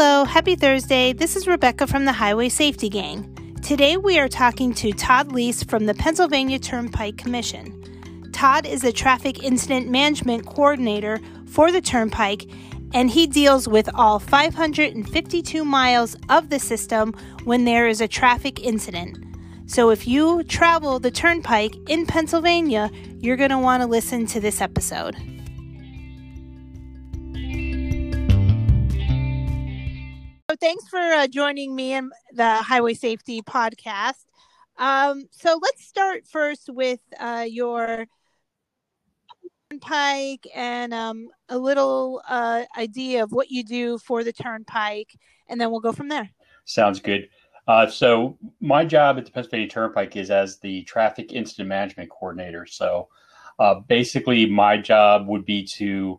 Hello, happy Thursday. This is Rebecca from the Highway Safety Gang. Today we are talking to Todd Leiss from the Pennsylvania Turnpike Commission. Todd is the traffic incident management coordinator for the Turnpike, and he deals with all 552 miles of the system when there is a traffic incident. So if you travel the Turnpike in Pennsylvania, you're going to want to listen to this episode. Thanks for uh, joining me in the Highway Safety Podcast. Um, so let's start first with uh, your turnpike and um, a little uh, idea of what you do for the turnpike, and then we'll go from there. Sounds good. Uh, so my job at the Pennsylvania Turnpike is as the traffic incident management coordinator. So uh, basically, my job would be to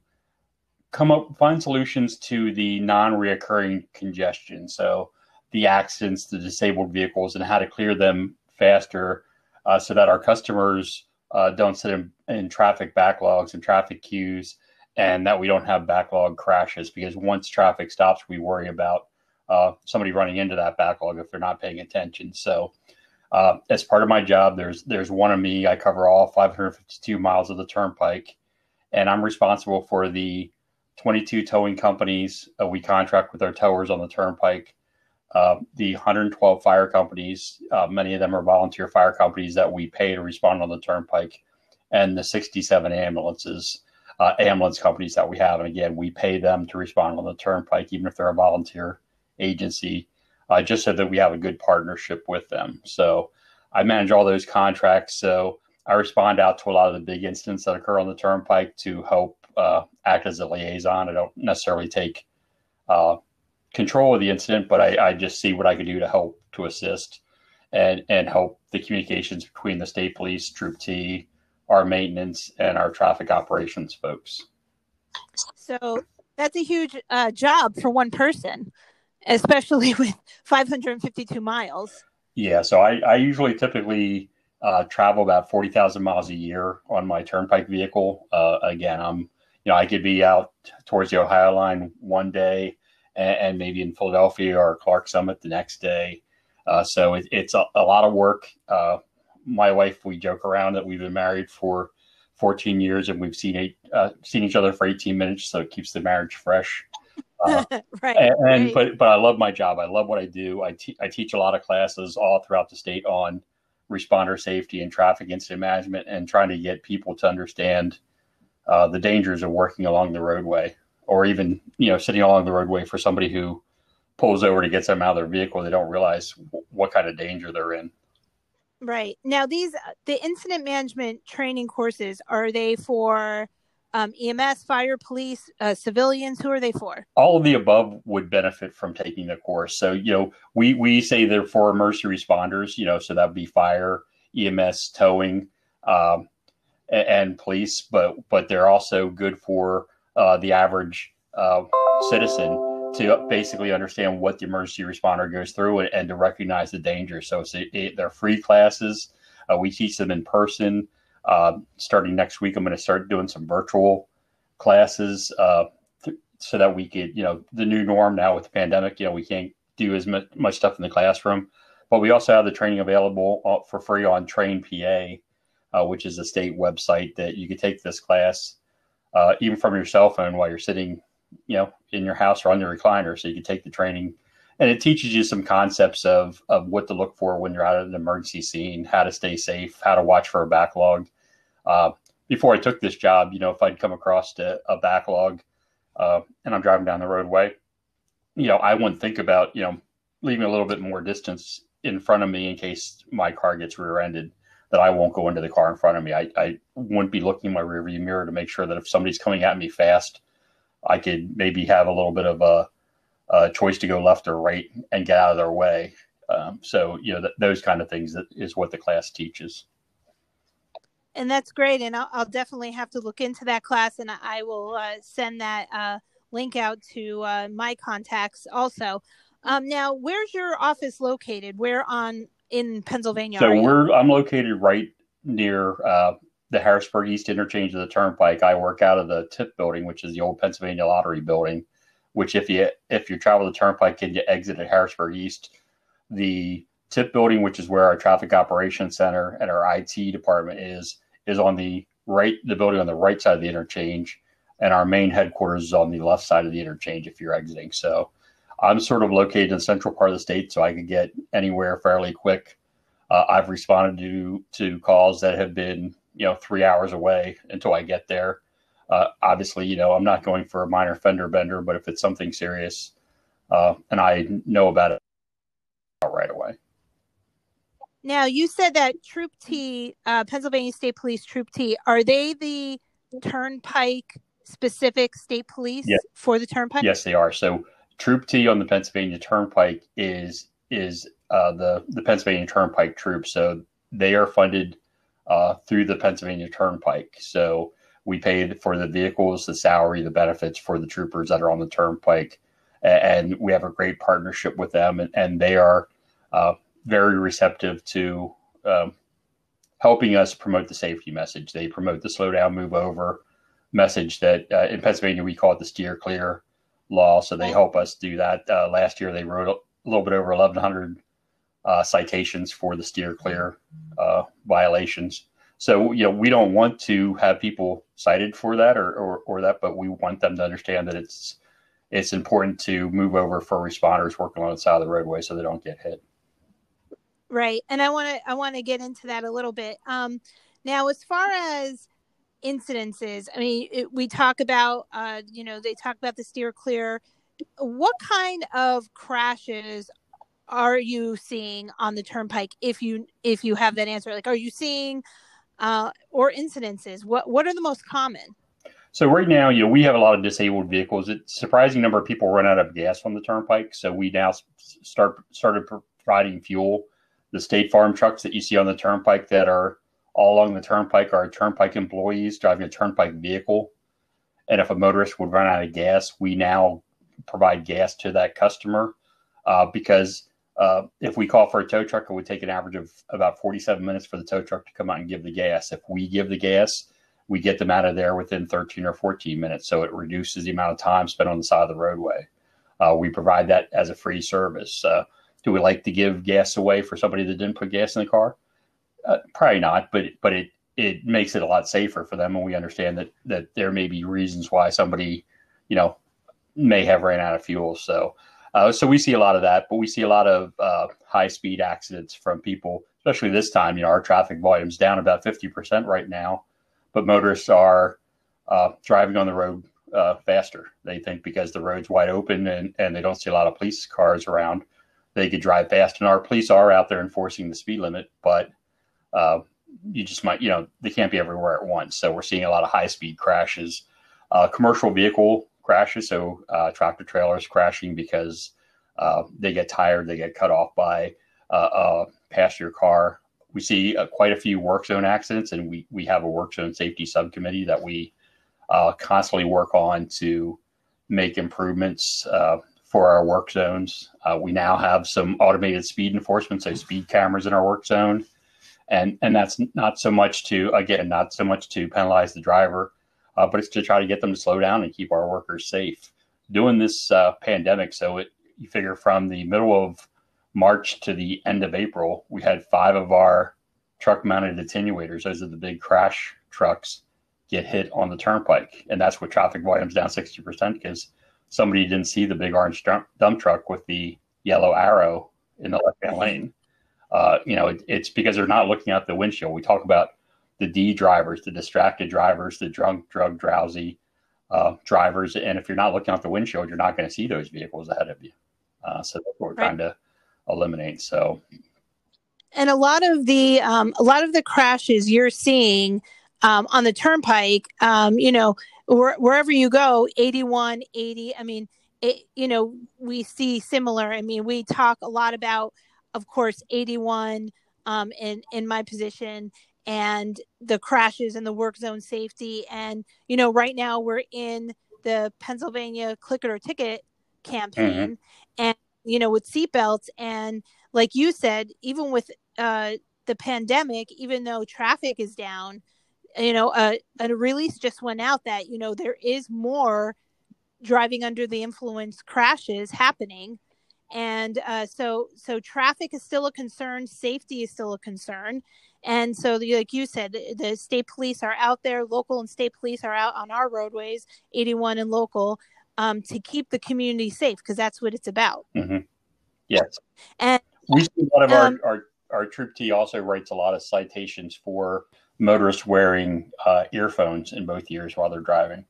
come up find solutions to the non-reoccurring congestion. So the accidents the disabled vehicles and how to clear them faster uh, so that our customers uh, don't sit in, in, traffic backlogs and traffic queues and that we don't have backlog crashes because once traffic stops we worry about uh, somebody running into that backlog if they're not paying attention. So uh, as part of my job there's there's one of me i cover all 552 miles of the turnpike and i'm responsible for the 22 towing companies. Uh, we contract with our towers on the turnpike. Uh, the 112 fire companies, uh, many of them are volunteer fire companies that we pay to respond on the turnpike, and the 67 ambulances, uh, ambulance companies that we have. And again, we pay them to respond on the turnpike, even if they're a volunteer agency, just so that we have a good partnership with them. So I manage all those contracts. So I respond out to a lot of the big incidents that occur on the turnpike to help uh, act as a liaison. I don't necessarily take uh, control of the incident, but I, I, just see what I can do to help to assist and and help the communications between the state police, Troop T, our maintenance, and our traffic operations folks. So that's a huge uh, job for one person, especially with 552 miles. Yeah, so I, I usually typically uh, travel about 40,000 miles a year on my turnpike vehicle. Uh, again, I'm you know, I could be out towards the Ohio line one day and, and maybe in Philadelphia or Clarks Summit the next day. Uh, so it, it's a, a, lot of work. Uh, my wife, we joke around that we've been married for 14 years and we've seen eight, uh, seen each other for 18 minutes, so it keeps the marriage fresh. Uh, right. And, and right. but but I love my job. I love what I do. I, te- I teach a lot of classes all throughout the state on responder safety and traffic incident management, and trying to get people to understand uh, the dangers of working along the roadway, or even you know sitting along the roadway for somebody who pulls over to get them out of their vehicle. They don't realize w- what kind of danger they're in. Right now, these the incident management training courses are they for um, EMS, fire, police, uh, civilians? Who are they for? All of the above would benefit from taking the course. So, you know, we, we say they're for emergency responders, you know, so that would be fire, EMS, towing. Um, and, police, but but they're also good for uh, the average uh, citizen to basically understand what the emergency responder goes through and, and to recognize the danger. So, so it, they're free classes. Uh, we teach them in person. Uh, starting next week, I'm going to start doing some virtual classes uh, th- so that we could, you know, the new norm now with the pandemic, you know, we can't do as much, much stuff in the classroom. But we also have the training available uh, for free on Train PA, uh, which is a state website that you could take this class uh, even from your cell phone while you're sitting, you know, in your house or on your recliner. So you can take the training, and it teaches you some concepts of of what to look for when you're out at an emergency scene, how to stay safe, how to watch for a backlog. Uh, before I took this job, you know, if I'd come across a, a backlog uh, and I'm driving down the roadway, you know, I wouldn't think about, you know, leaving a little bit more distance in front of me in case my car gets rear-ended that I won't go into the car in front of me. I, I wouldn't be looking in my rearview mirror to make sure that if somebody's coming at me fast, I could maybe have a little bit of a, a choice to go left or right and get out of their way. Um, so you know th- those kind of things that is what the class teaches. And that's great, and I'll, I'll definitely have to look into that class, and I will uh, send that uh, link out to uh, my contacts also. Um, now, where's your office located? Where on in Pennsylvania? So we're I'm located right near uh, the Harrisburg East interchange of the Turnpike. I work out of the TIP building, which is the old Pennsylvania Lottery building, which if you if you travel the turnpike and you exit at Harrisburg East, the tip building, which is where our traffic operations center and our IT department is, is on the right, the building on the right side of the interchange, and our main headquarters is on the left side of the interchange if you're exiting. So I'm sort of located in the central part of the state, so I could get anywhere fairly quick. Uh, I've responded to to calls that have been you know three hours away until I get there. Uh, obviously, you know I'm not going for a minor fender bender, but if it's something serious uh, and I know about it right away. Now, you said that Troop T, uh, Pennsylvania State Police Troop T, are they the Turnpike specific state police yes. for the Turnpike? Yes, they are. So, Troop T on the Pennsylvania Turnpike is is uh, the the Pennsylvania Turnpike Troop. So they are funded uh, through the Pennsylvania Turnpike. So we paid for the vehicles, the salary, the benefits for the troopers that are on the Turnpike, and we have a great partnership with them, and, and they are uh, very receptive to um, helping us promote the safety message. They promote the slow down, move over message that uh, in Pennsylvania we call it the steer clear law. So they help us do that. Uh, last year they wrote a little bit over 1,100 uh, citations for the steer clear uh, violations. So you know we don't want to have people cited for that or, or, or that, but we want them to understand that it's it's important to move over for responders working on the side of the roadway so they don't get hit. Right. And I want to I want to get into that a little bit. Um now as far as incidences, I mean it, we talk about uh you know they talk about the steer clear. What kind of crashes are you seeing on the turnpike if you if you have that answer? Like are you seeing uh or incidences? What what are the most common? So right now, you know, we have a lot of disabled vehicles. It's a surprising number of people run out of gas on the turnpike. So we now start started providing fuel the State Farm trucks that you see on the turnpike that are all along the turnpike are turnpike employees driving a turnpike vehicle. And if a motorist would run out of gas, we now provide gas to that customer uh, because uh, if we call for a tow truck, it would take an average of about 47 minutes for the tow truck to come out and give the gas. If we give the gas, we get them out of there within 13 or 14 minutes. So it reduces the amount of time spent on the side of the roadway. Uh, we provide that as a free service. Uh, do we like to give gas away for somebody that didn't put gas in the car? Uh, probably not, but but it it makes it a lot safer for them, and we understand that that there may be reasons why somebody, you know, may have ran out of fuel. So uh, so we see a lot of that, but we see a lot of uh, high speed accidents from people, especially this time. You know, our traffic volume's down about fifty percent right now, but motorists are uh, driving on the road uh, faster. They think because the road's wide open and, and they don't see a lot of police cars around they could drive fast. And our police are out there enforcing the speed limit, but uh, you just might, you know, they can't be everywhere at once. So we're seeing a lot of high speed crashes, uh, commercial vehicle crashes. So uh, tractor trailers crashing because uh, they get tired, they get cut off by uh, a passenger car. We see uh, quite a few work zone accidents, and we, we have a work zone safety subcommittee that we constantly work on to make improvements for our work zones. We now have some automated speed enforcement, so speed cameras in our work zone, and and that's not so much to again not so much to penalize the driver, uh, but it's to try to get them to slow down and keep our workers safe. Doing this uh, pandemic, so it you figure from the middle of March to the end of April, we had five of our truck-mounted attenuators, those are the big crash trucks, get hit on the turnpike, and that's what traffic volume's down sixty percent because somebody didn't see the big orange dump truck with the yellow arrow in the left hand lane. Uh, you know, it, it's because they're not looking out the windshield. We talk about the D drivers, the distracted drivers, the drunk, drug drowsy uh, drivers, and if you're not looking out the windshield, you're not going to see those vehicles ahead of you. Uh, so that's what we're right. trying to eliminate. So, and a lot of the um, a lot of the crashes you're seeing um, on the turnpike, um, you know, wherever you go 81 80 i mean it, you know we see similar i mean we talk a lot about of course 81 um, in in my position and the crashes and the work zone safety. And you know right now we're in the pennsylvania click it or ticket campaign mm-hmm. and you know with seatbelts. And like you said even with uh the pandemic even though traffic is down you know a, a release just went out that you know there is more driving under the influence crashes happening and uh, so so traffic is still a concern safety is still a concern and so like you said the, the state police are out there local and state police are out on our roadways 81 and local um, to keep the community safe because that's what it's about mm-hmm. yes and we see a lot of um, our, our our troop T also writes a lot of citations for motorists wearing uh, earphones in both ears while they're driving.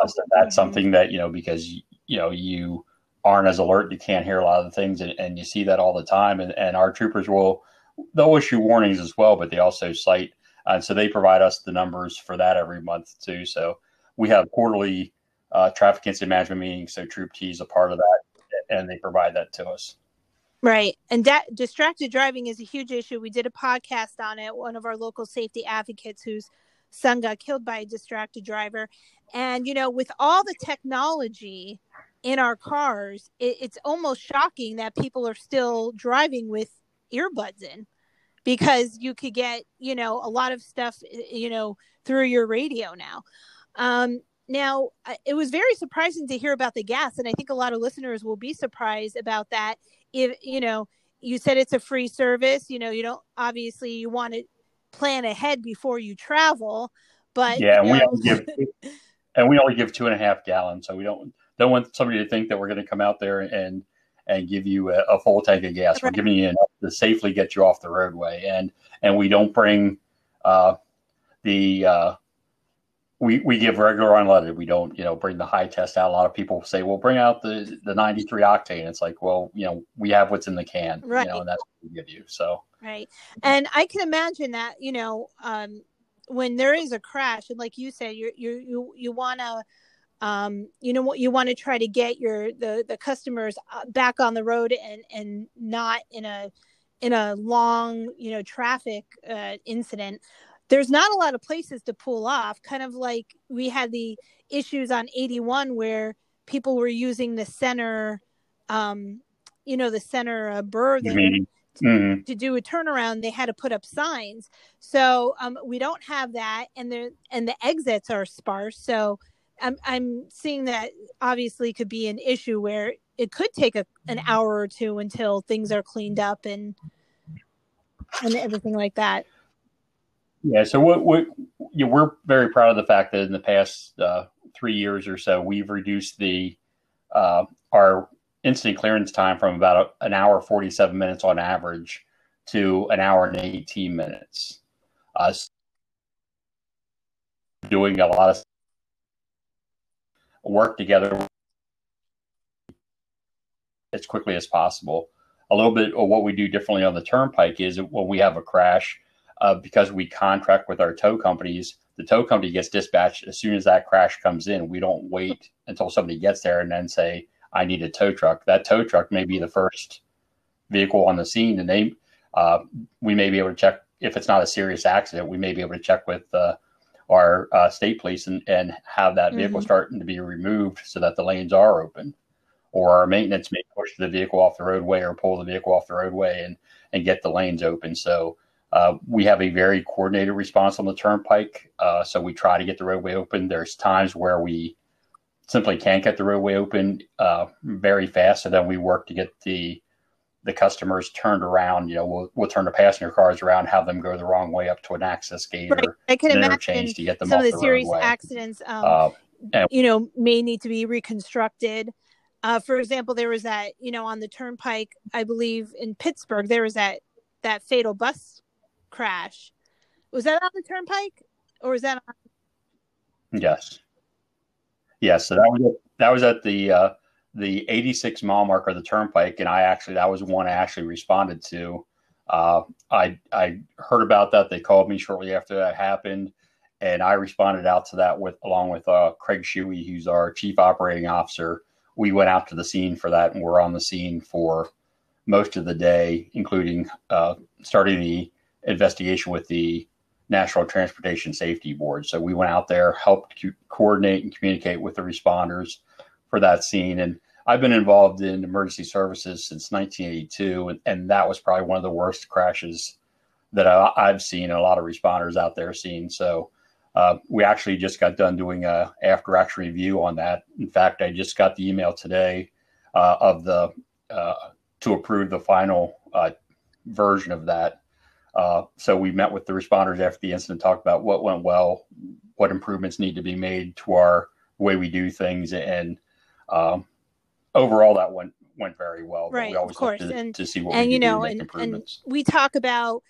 Uh, so that's mm-hmm. something that you know because you know you aren't as alert, you can't hear a lot of the things, and, and you see that all the time. And, and our troopers will they'll issue warnings as well, but they also cite, and so they provide us the numbers for that every month too. So we have quarterly uh, traffic incident management meetings. So Troop T is a part of that, and they provide that to us. Right. And that distracted driving is a huge issue. We did a podcast on it. One of our local safety advocates whose son got killed by a distracted driver. And, you know, with all the technology in our cars, it, it's almost shocking that people are still driving with earbuds in because you could get, you know, a lot of stuff, you know, through your radio now. Um, now, it was very surprising to hear about the gas, and I think a lot of listeners will be surprised about that if you know you said it's a free service you know you don't obviously you want to plan ahead before you travel but yeah you know, we only give and we only give two and a half gallons so we don't don't want somebody to think that we're going to come out there and and give you a, a full tank of gas right. we're giving you enough to safely get you off the roadway and and we don't bring uh the uh we we give regular unleaded. We don't, you know, bring the high test out. A lot of people say, "Well, bring out the the 93 octane." It's like, well, you know, we have what's in the can, right? You know, and that's what we give you. So right, and I can imagine that, you know, um, when there is a crash, and like you said, you you you you want to. Um, you know what you want to try to get your the the customers uh, back on the road and and not in a in a long you know traffic uh, incident. There's not a lot of places to pull off kind of like we had the issues on 81 where people were using the center um you know the center uh, burr there mm-hmm. to do a turnaround. They had to put up signs. So um we don't have that and the and the exits are sparse. So i'm i'm seeing that obviously could be an issue where it could take a, an hour or two until things are cleaned up and and everything like that yeah, so what, you know, we're very proud of the fact that in the past uh, three years or so, we've reduced the uh, our incident clearance time from about a, an hour forty seven minutes on average to an hour and eighteen minutes. Uh, doing a lot of work together as quickly as possible. A little bit of what we do differently on the turnpike is when we have a crash uh, because we contract with our tow companies. The tow company gets dispatched as soon as that crash comes in. We don't wait until somebody gets there and then say, "I need a tow truck." That tow truck may be the first vehicle on the scene, and they uh, we may be able to check if it's not a serious accident. We may be able to check with uh, our uh, state police and, and have that vehicle mm-hmm. starting to be removed so that the lanes are open. Or our maintenance may push the vehicle off the roadway or pull the vehicle off the roadway and and get the lanes open. So uh, we have a very coordinated response on the turnpike, uh, so we try to get the roadway open. There's times where we simply can't get the roadway open uh, very fast, so then we work to get the the customers turned around. You know, we'll, we'll turn the passenger cars around, have them go the wrong way up to an access gate right. or I can an interchange to get them some of the, the serious roadway. accidents. Um, uh, and, you know, may need to be reconstructed. Uh, for example, there was that you know on the turnpike, I believe in Pittsburgh, there was that that fatal bus crash. Was that on the turnpike or was that on? Yes. Yes. So that was that was at the uh, the 86 mile mark of the turnpike, and I actually that was one I actually responded to. Uh, I I heard about that. They called me shortly after that happened, and I responded out to that with along with uh, Craig Shuey, who's our chief operating officer. We went out to the scene for that, and we're on the scene for most of the day, including uh, starting the investigation with the National Transportation Safety Board. So we went out there, helped coordinate and communicate with the responders for that scene. And I've been involved in emergency services since 1982, and, and that was probably one of the worst crashes that I, have seen. And a lot of responders out there seen. So Uh, we actually just got done doing a after action review on that. In fact, I just got the email today uh, of the uh, to approve the final uh, version of that. Uh, so we met with the responders after the incident, talked about what went well, what improvements need to be made to our way we do things, and um, overall that went went very well. Right, of course, to, and to see what and we you know, and, and we talk about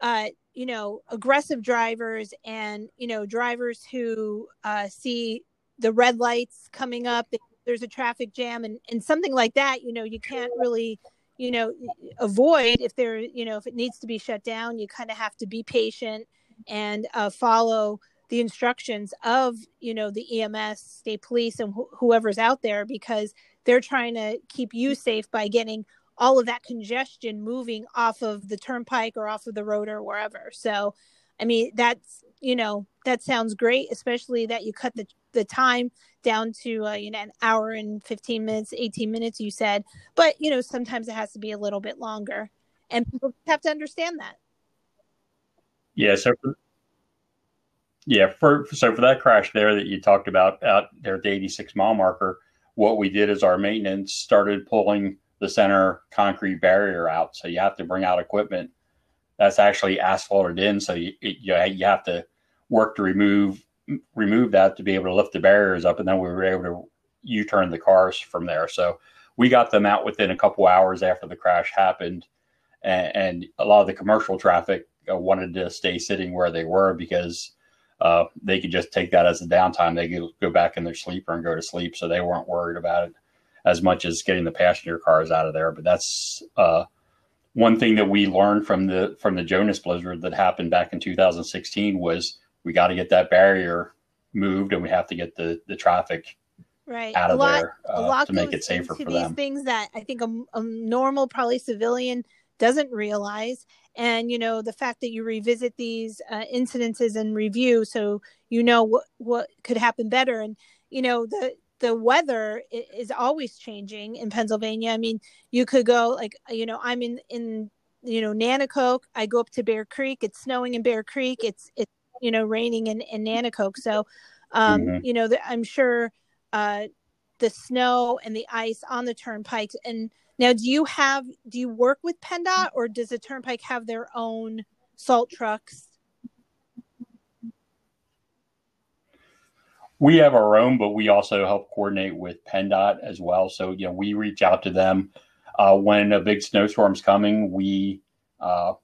uh, you know aggressive drivers and you know drivers who uh, see the red lights coming up. There's a traffic jam and and something like that. You know, you can't really you know avoid if there you know if it needs to be shut down. You kind of have to be patient and uh, follow the instructions of you know the EMS, state police, and wh- whoever's out there because they're trying to keep you safe by getting all of that congestion moving off of the turnpike or off of the road or wherever. So, I mean, that's you know that sounds great, especially that you cut the the time down to uh, you know an hour and 15 minutes 18 minutes you said but you know sometimes it has to be a little bit longer and people have to understand that yeah so yeah for so for that crash there that you talked about out there at the 86 mile marker what we did is our maintenance started pulling the center concrete barrier out. So you have to bring out equipment that's actually asphalted in. So you, you, you have to work to remove remove that to be able to lift the barriers up, and then we were able to U-turn the cars from there. So we got them out within a couple hours after the crash happened, and, and a lot of the commercial traffic uh, wanted to stay sitting where they were because uh, they could just take that as a downtime. They could go back in their sleeper and go to sleep, so they weren't worried about it as much as getting the passenger cars out of there. But that's uh, one thing that we learned from the from the Jonas blizzard that happened back in 2016 was we got to get that barrier moved and we have to get the the traffic right out of a lot, there uh, a lot to make it safer for these them. Things that I think a, a normal, probably civilian, doesn't realize and you know the fact that you revisit these uh, incidences and review so you know what what could happen better and you know the the weather is always changing in Pennsylvania. I mean, you could go like you know I'm in in you know Nanticoke. I go up to Bear Creek. It's snowing in Bear Creek. It's it's you know raining in in. So um, mm-hmm. you know the, I'm sure uh, the snow and the ice on the turnpikes and now, do you have do you work with PennDOT or does the Turnpike have their own salt trucks? We have our own, but we also help coordinate with PennDOT as well. So you know, we reach out to them uh, when a big snowstorm's coming. We uh,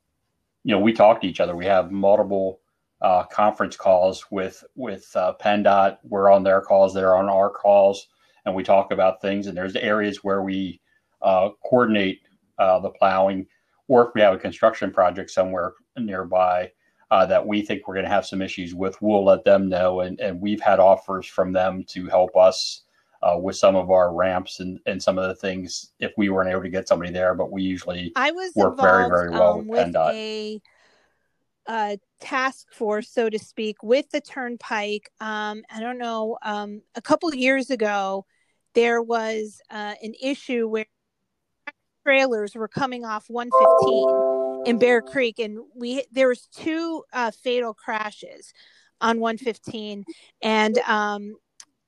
you know we talk to each other. We have multiple uh, conference calls with with uh, PennDOT. We're on their calls. They're on our calls, and we talk about things. And there's areas where we uh, coordinate uh, the plowing, or if we have a construction project somewhere nearby uh, that we think we're going to have some issues with, we'll let them know. And, and we've had offers from them to help us uh, with some of our ramps and, and some of the things if we weren't able to get somebody there. But we usually I was work very, very well um, with, with a uh, task force, so to speak, with the Turnpike. Um, I don't know, um, a couple of years ago, there was uh, an issue where trailers were coming off 115 in Bear Creek, and we there was two uh, fatal crashes on 115, and um,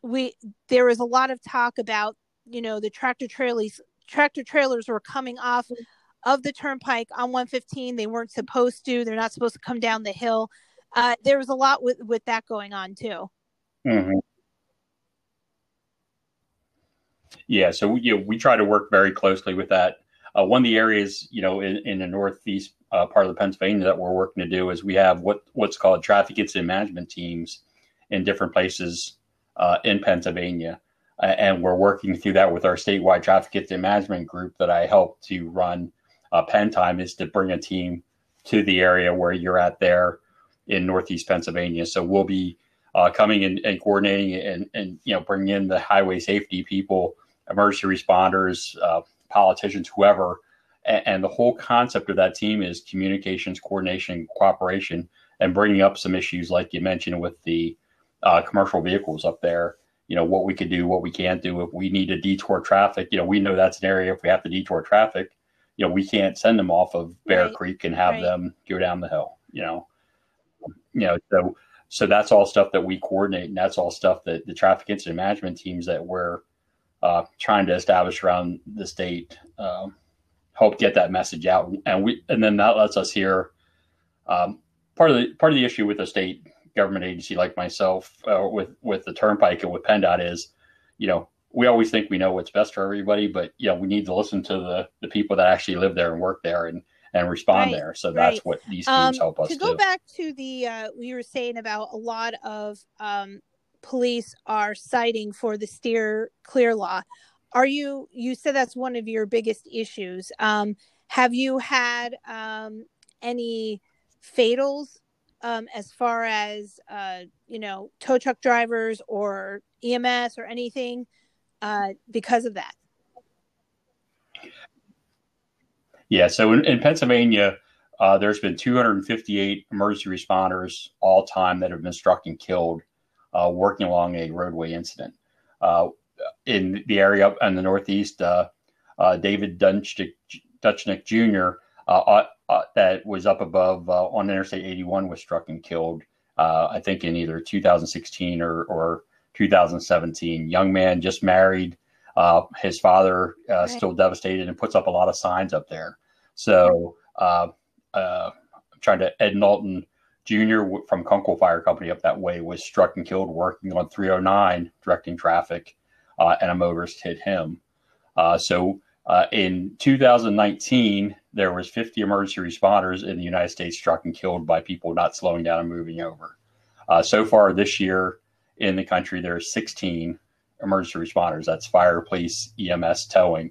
we there was a lot of talk about you know the tractor trailers tractor trailers were coming off of the turnpike on 115 they weren't supposed to. They're not supposed to come down the hill. Uh, there was a lot with with that going on too. Mm-hmm. Yeah so we, you know, we try to work very closely with that uh, one of the areas, you know, in, in the northeast uh, part of the Pennsylvania that we're working to do is we have what what's called traffic incident management teams in different places uh, in Pennsylvania, and we're working through that with our statewide traffic incident management group that I help to run. Uh, PennTIME is to bring a team to the area where you're at there in northeast Pennsylvania. So we'll be uh, coming in and coordinating and and you know bringing in the highway safety people, emergency responders uh, politicians, whoever. And, and, the whole concept of that team is communications, coordination, cooperation, and bringing up some issues like you mentioned with the uh, commercial vehicles up there. You know what we could do, what we can't do. If we need to detour traffic, you know we know that's an area. If we have to detour traffic, you know we can't send them off of Bear right. Creek and have right. them go down the hill. You know, you know so so that's all stuff that we coordinate, and that's all stuff that the traffic incident management teams that we're uh, trying to establish around the state um, help get that message out, and we and then that lets us hear um, part of the part of the issue with a state government agency like myself uh, with with the Turnpike and with PennDOT is, you know, we always think we know what's best for everybody, but you know, we need to listen to the the people that actually live there and work there and and respond right, there. So right. that's what these teams um, help us to go do. back to the uh, we were saying about a lot of um, police are citing for the steer clear law. Are you you said that's one of your biggest issues? Um, have you had um, any fatals um, as far as uh, you know tow truck drivers or EMS or anything uh, because of that? Yeah, so in, in Pennsylvania, uh, there's been 258 emergency responders all time that have been struck and killed uh, working along a roadway incident. Uh, in the area up in the Northeast, uh, uh, David Dunchnick, Dutchnick Jr., uh, that was up above on Interstate 81 was struck and killed, I think in either 2016 or, or 2017. Young man just married, uh, his father uh, right. still devastated and puts up a lot of signs up there. So uh, uh I'm trying to Ed Knowlton Jr. from Kunkle Fire Company up that way was struck and killed working on 309 directing traffic, uh, and a motorist hit him. Uh, so in 2019, there was 50 emergency responders in the United States struck and killed by people not slowing down and moving over. so far this year in the country, there are 16 emergency responders. That's fire, police, EMS, towing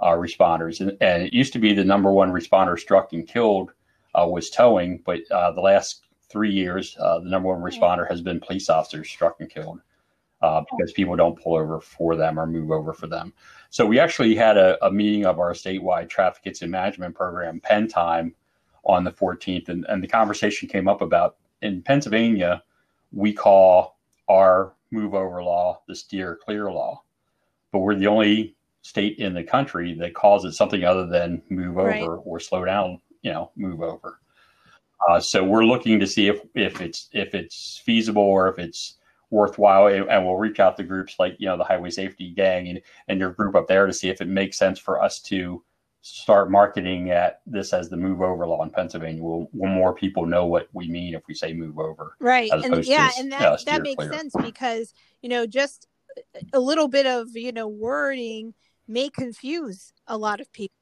uh, responders. And, and, it used to be the number one responder struck and killed uh, was towing, but uh, the last three years, uh, the number one responder has been police officers struck and killed uh, because people don't pull over for them or move over for them. So we actually had a, a meeting of our statewide traffic incident management program, PennTIME, on the 14th, and, and the conversation came up about in Pennsylvania, we call our move over law, the steer clear law. But we're the only state in the country that calls it something other than move over right. or slow down, you know, move over. Uh, so we're looking to see if, if it's if it's feasible or if it's worthwhile, and, we'll reach out to groups like you know the Highway Safety Gang and, and your group up there to see if it makes sense for us to start marketing at this as the move over law in Pennsylvania. Will, will more people know what we mean if we say move over? Right. And yeah, to, and that, uh, that makes clear. sense because, you know, just a little bit of, you know, wording may confuse a lot of people.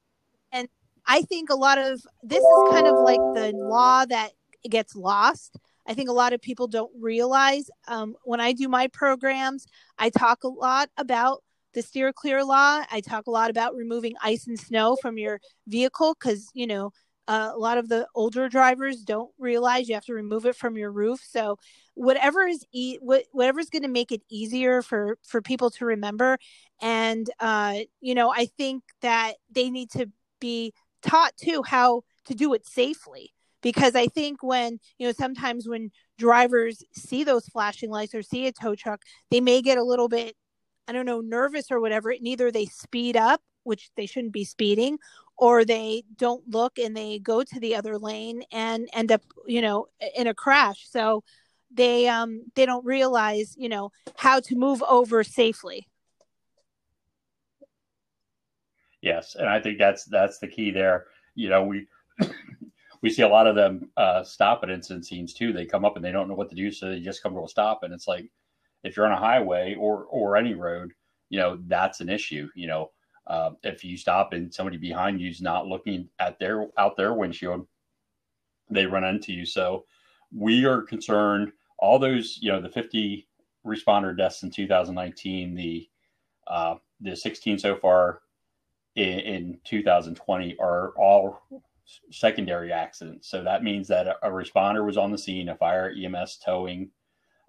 I think a lot of this is kind of like the law that gets lost. I think a lot of people don't realize um, when I do my programs, I talk a lot about the steer clear law. I talk a lot about removing ice and snow from your vehicle because, you know, uh, a lot of the older drivers don't realize you have to remove it from your roof. So whatever is e- is going to make it easier for for people to remember, and uh, you know, I think that they need to be taught too how to do it safely because I think when you know sometimes when drivers see those flashing lights or see a tow truck, they may get a little bit I don't know, nervous or whatever, And neither they speed up, which they shouldn't be speeding, or they don't look and they go to the other lane and end up, you know, in a crash. So they um they don't realize, you know, how to move over safely. Yes, and I think that's that's the key there. You know, we we see a lot of them uh, stop at incident scenes too. They come up and they don't know what to do, so they just come to a stop, and it's like if you're on a highway or or any road, you know that's an issue. You know, uh, if you stop and somebody behind you is not looking at their out their windshield, they run into you. So we are concerned. All those, you know, the 50 responder deaths in 2019, the uh, the 16 so far in, in 2020 are all secondary accidents. So that means that a, a responder was on the scene, a fire, EMS, towing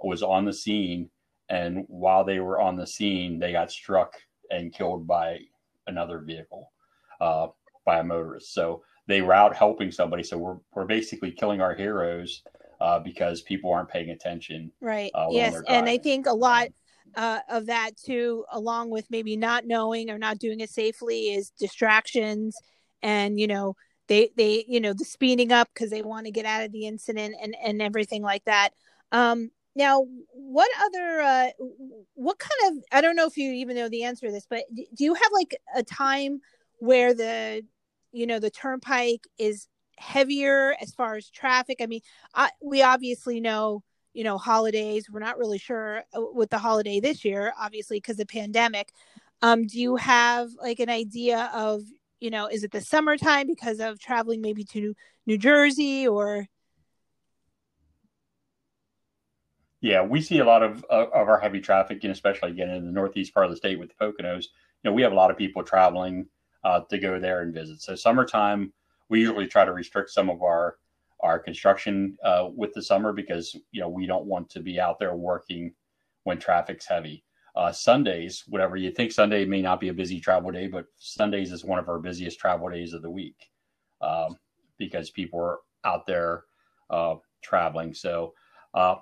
was on the scene, and while they were on the scene, they got struck and killed by another vehicle, uh, by a motorist. So they were out helping somebody. So we're we're basically killing our heroes uh, because people aren't paying attention. Right. Uh, yes, and I think a lot. Uh, of that too, along with maybe not knowing or not doing it safely, is distractions, and you know they they you know the speeding up because they want to get out of the incident and and everything like that Um, now, what other, uh, what kind of, I don't know if you even know the answer to this, but do you have like a time where the, you know, the turnpike is heavier as far as traffic? I mean, I, we obviously know, you know, holidays. We're not really sure uh, with the holiday this year, obviously, because of pandemic. Um, do you have like an idea of, you know, is it the summertime because of traveling maybe to New Jersey or? Yeah, we see a lot of uh, of our heavy traffic, and especially again in the northeast part of the state with the Poconos. You know, we have a lot of people traveling uh, to go there and visit. So summertime, we usually try to restrict some of our our construction uh, with the summer because you know we don't want to be out there working when traffic's heavy. Uh, Sundays, whatever you think Sunday may not be a busy travel day, but Sundays is one of our busiest travel days of the week um, because people are out there uh, traveling. So uh,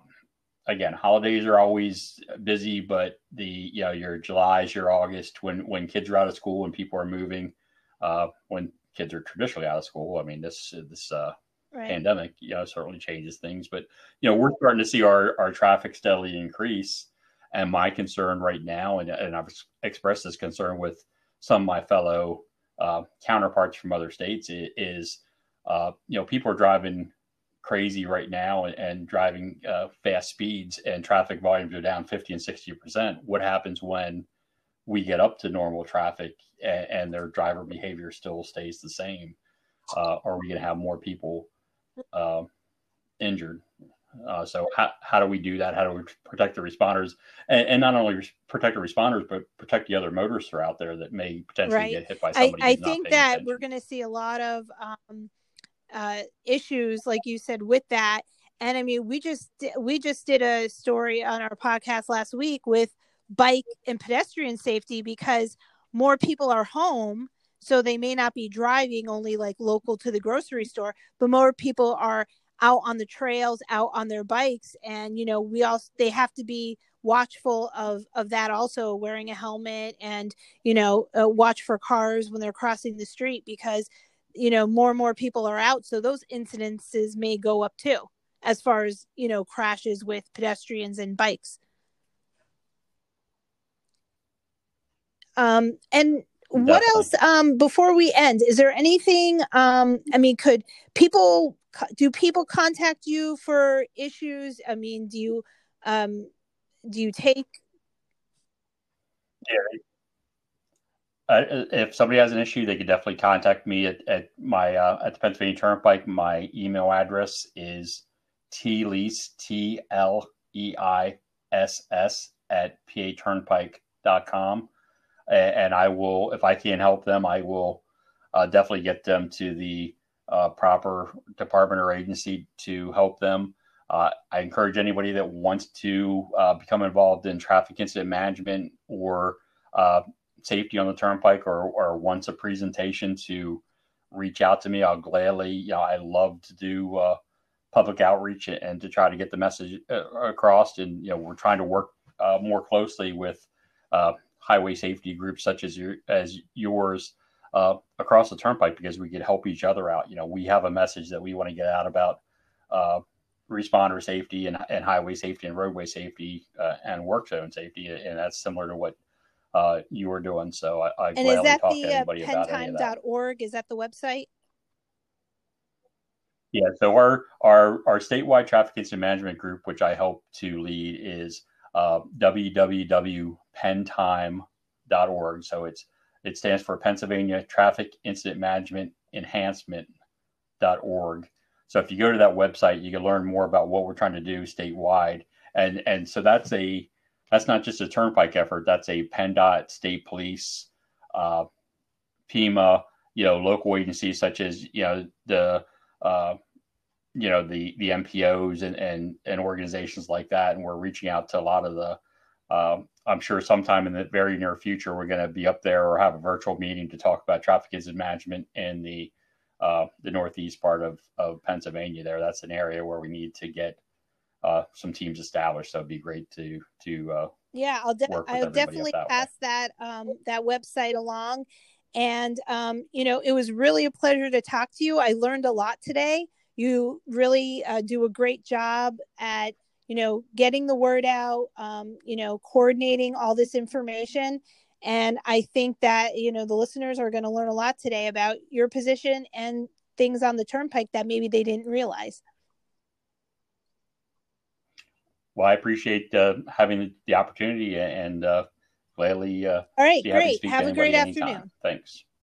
again, holidays are always busy, but the you know your July's, your August, when when kids are out of school when people are moving, uh, when kids are traditionally out of school. I mean, this this uh, right. pandemic, you know, certainly changes things. But you know, we're starting to see our our traffic steadily increase. And my concern right now, and, and I've expressed this concern with some of my fellow uh, counterparts from other states, is uh, you know people are driving crazy right now and, and driving uh, fast speeds and traffic volumes are down 50 and 60 percent what happens when we get up to normal traffic and, and their driver behavior still stays the same uh, are we going to have more people uh, injured uh, so how, how do we do that how do we protect the responders and, and not only protect the responders but protect the other motorists that are out there that may potentially right. get hit by somebody i, I think that attention. we're going to see a lot of um, uh, issues, like you said, with that. And I mean, we just we just did a story on our podcast last week with bike and pedestrian safety because more people are home, so they may not be driving only like local to the grocery store, but more people are out on the trails, out on their bikes, and you know, we all they have to be watchful of of that also wearing a helmet and you know uh, watch for cars when they're crossing the street because you know more and more people are out so those incidences may go up too as far as you know crashes with pedestrians and bikes um and. What else um before we end is there anything um i mean could people do people contact you for issues i mean do you um do you take yeah uh, if somebody has an issue, they could definitely contact me at, at my uh, at the Pennsylvania Turnpike. My email address is tleiss t l e i s s at paturnpike.com. And I will, if I can help them, I will uh, definitely get them to the uh, proper department or agency to help them. Uh, I encourage anybody that wants to uh, become involved in traffic incident management or safety on the turnpike or, or wants a presentation to reach out to me, I'll gladly, you know, I love to do uh, public outreach and to try to get the message uh, across. And, you know, we're trying to work uh, more closely with uh, highway safety groups such as your, as yours uh, across the turnpike because we could help each other out. You know, we have a message that we want to get out about uh, responder safety and, and highway safety and roadway safety and work zone safety. And that's similar to what uh, you were doing. So I, I and is that the uh, penntime.org? Is that the website? Yeah. So our our our statewide traffic incident management group, which I help to lead, is uh, www.penntime.org. So it's it stands for Pennsylvania Traffic Incident Management Enhancement.org. So if you go to that website, you can learn more about what we're trying to do statewide. And and so that's a that's not just a turnpike effort. That's a PennDOT, state police, uh, PEMA, you know, local agencies such as you know the uh, you know the the MPOs and, and and organizations like that. And we're reaching out to a lot of the. Uh, I'm sure sometime in the very near future we're going to be up there or have a virtual meeting to talk about traffic incident management in the uh, the northeast part of of Pennsylvania. There, that's an area where we need to get uh, some teams established. So it'd be great to to uh, yeah, I'll de- I'll definitely that pass way. that um, that website along. And um, you know, it was really a pleasure to talk to you. I learned a lot today. You really uh, do a great job at you know, getting the word out, um, you know, coordinating all this information. And I think that, you know, the listeners are going to learn a lot today about your position and things on the turnpike that maybe they didn't realize. Well, I appreciate uh, having the opportunity and uh, gladly. Uh, All right, great. Have a great afternoon. Anytime. Thanks.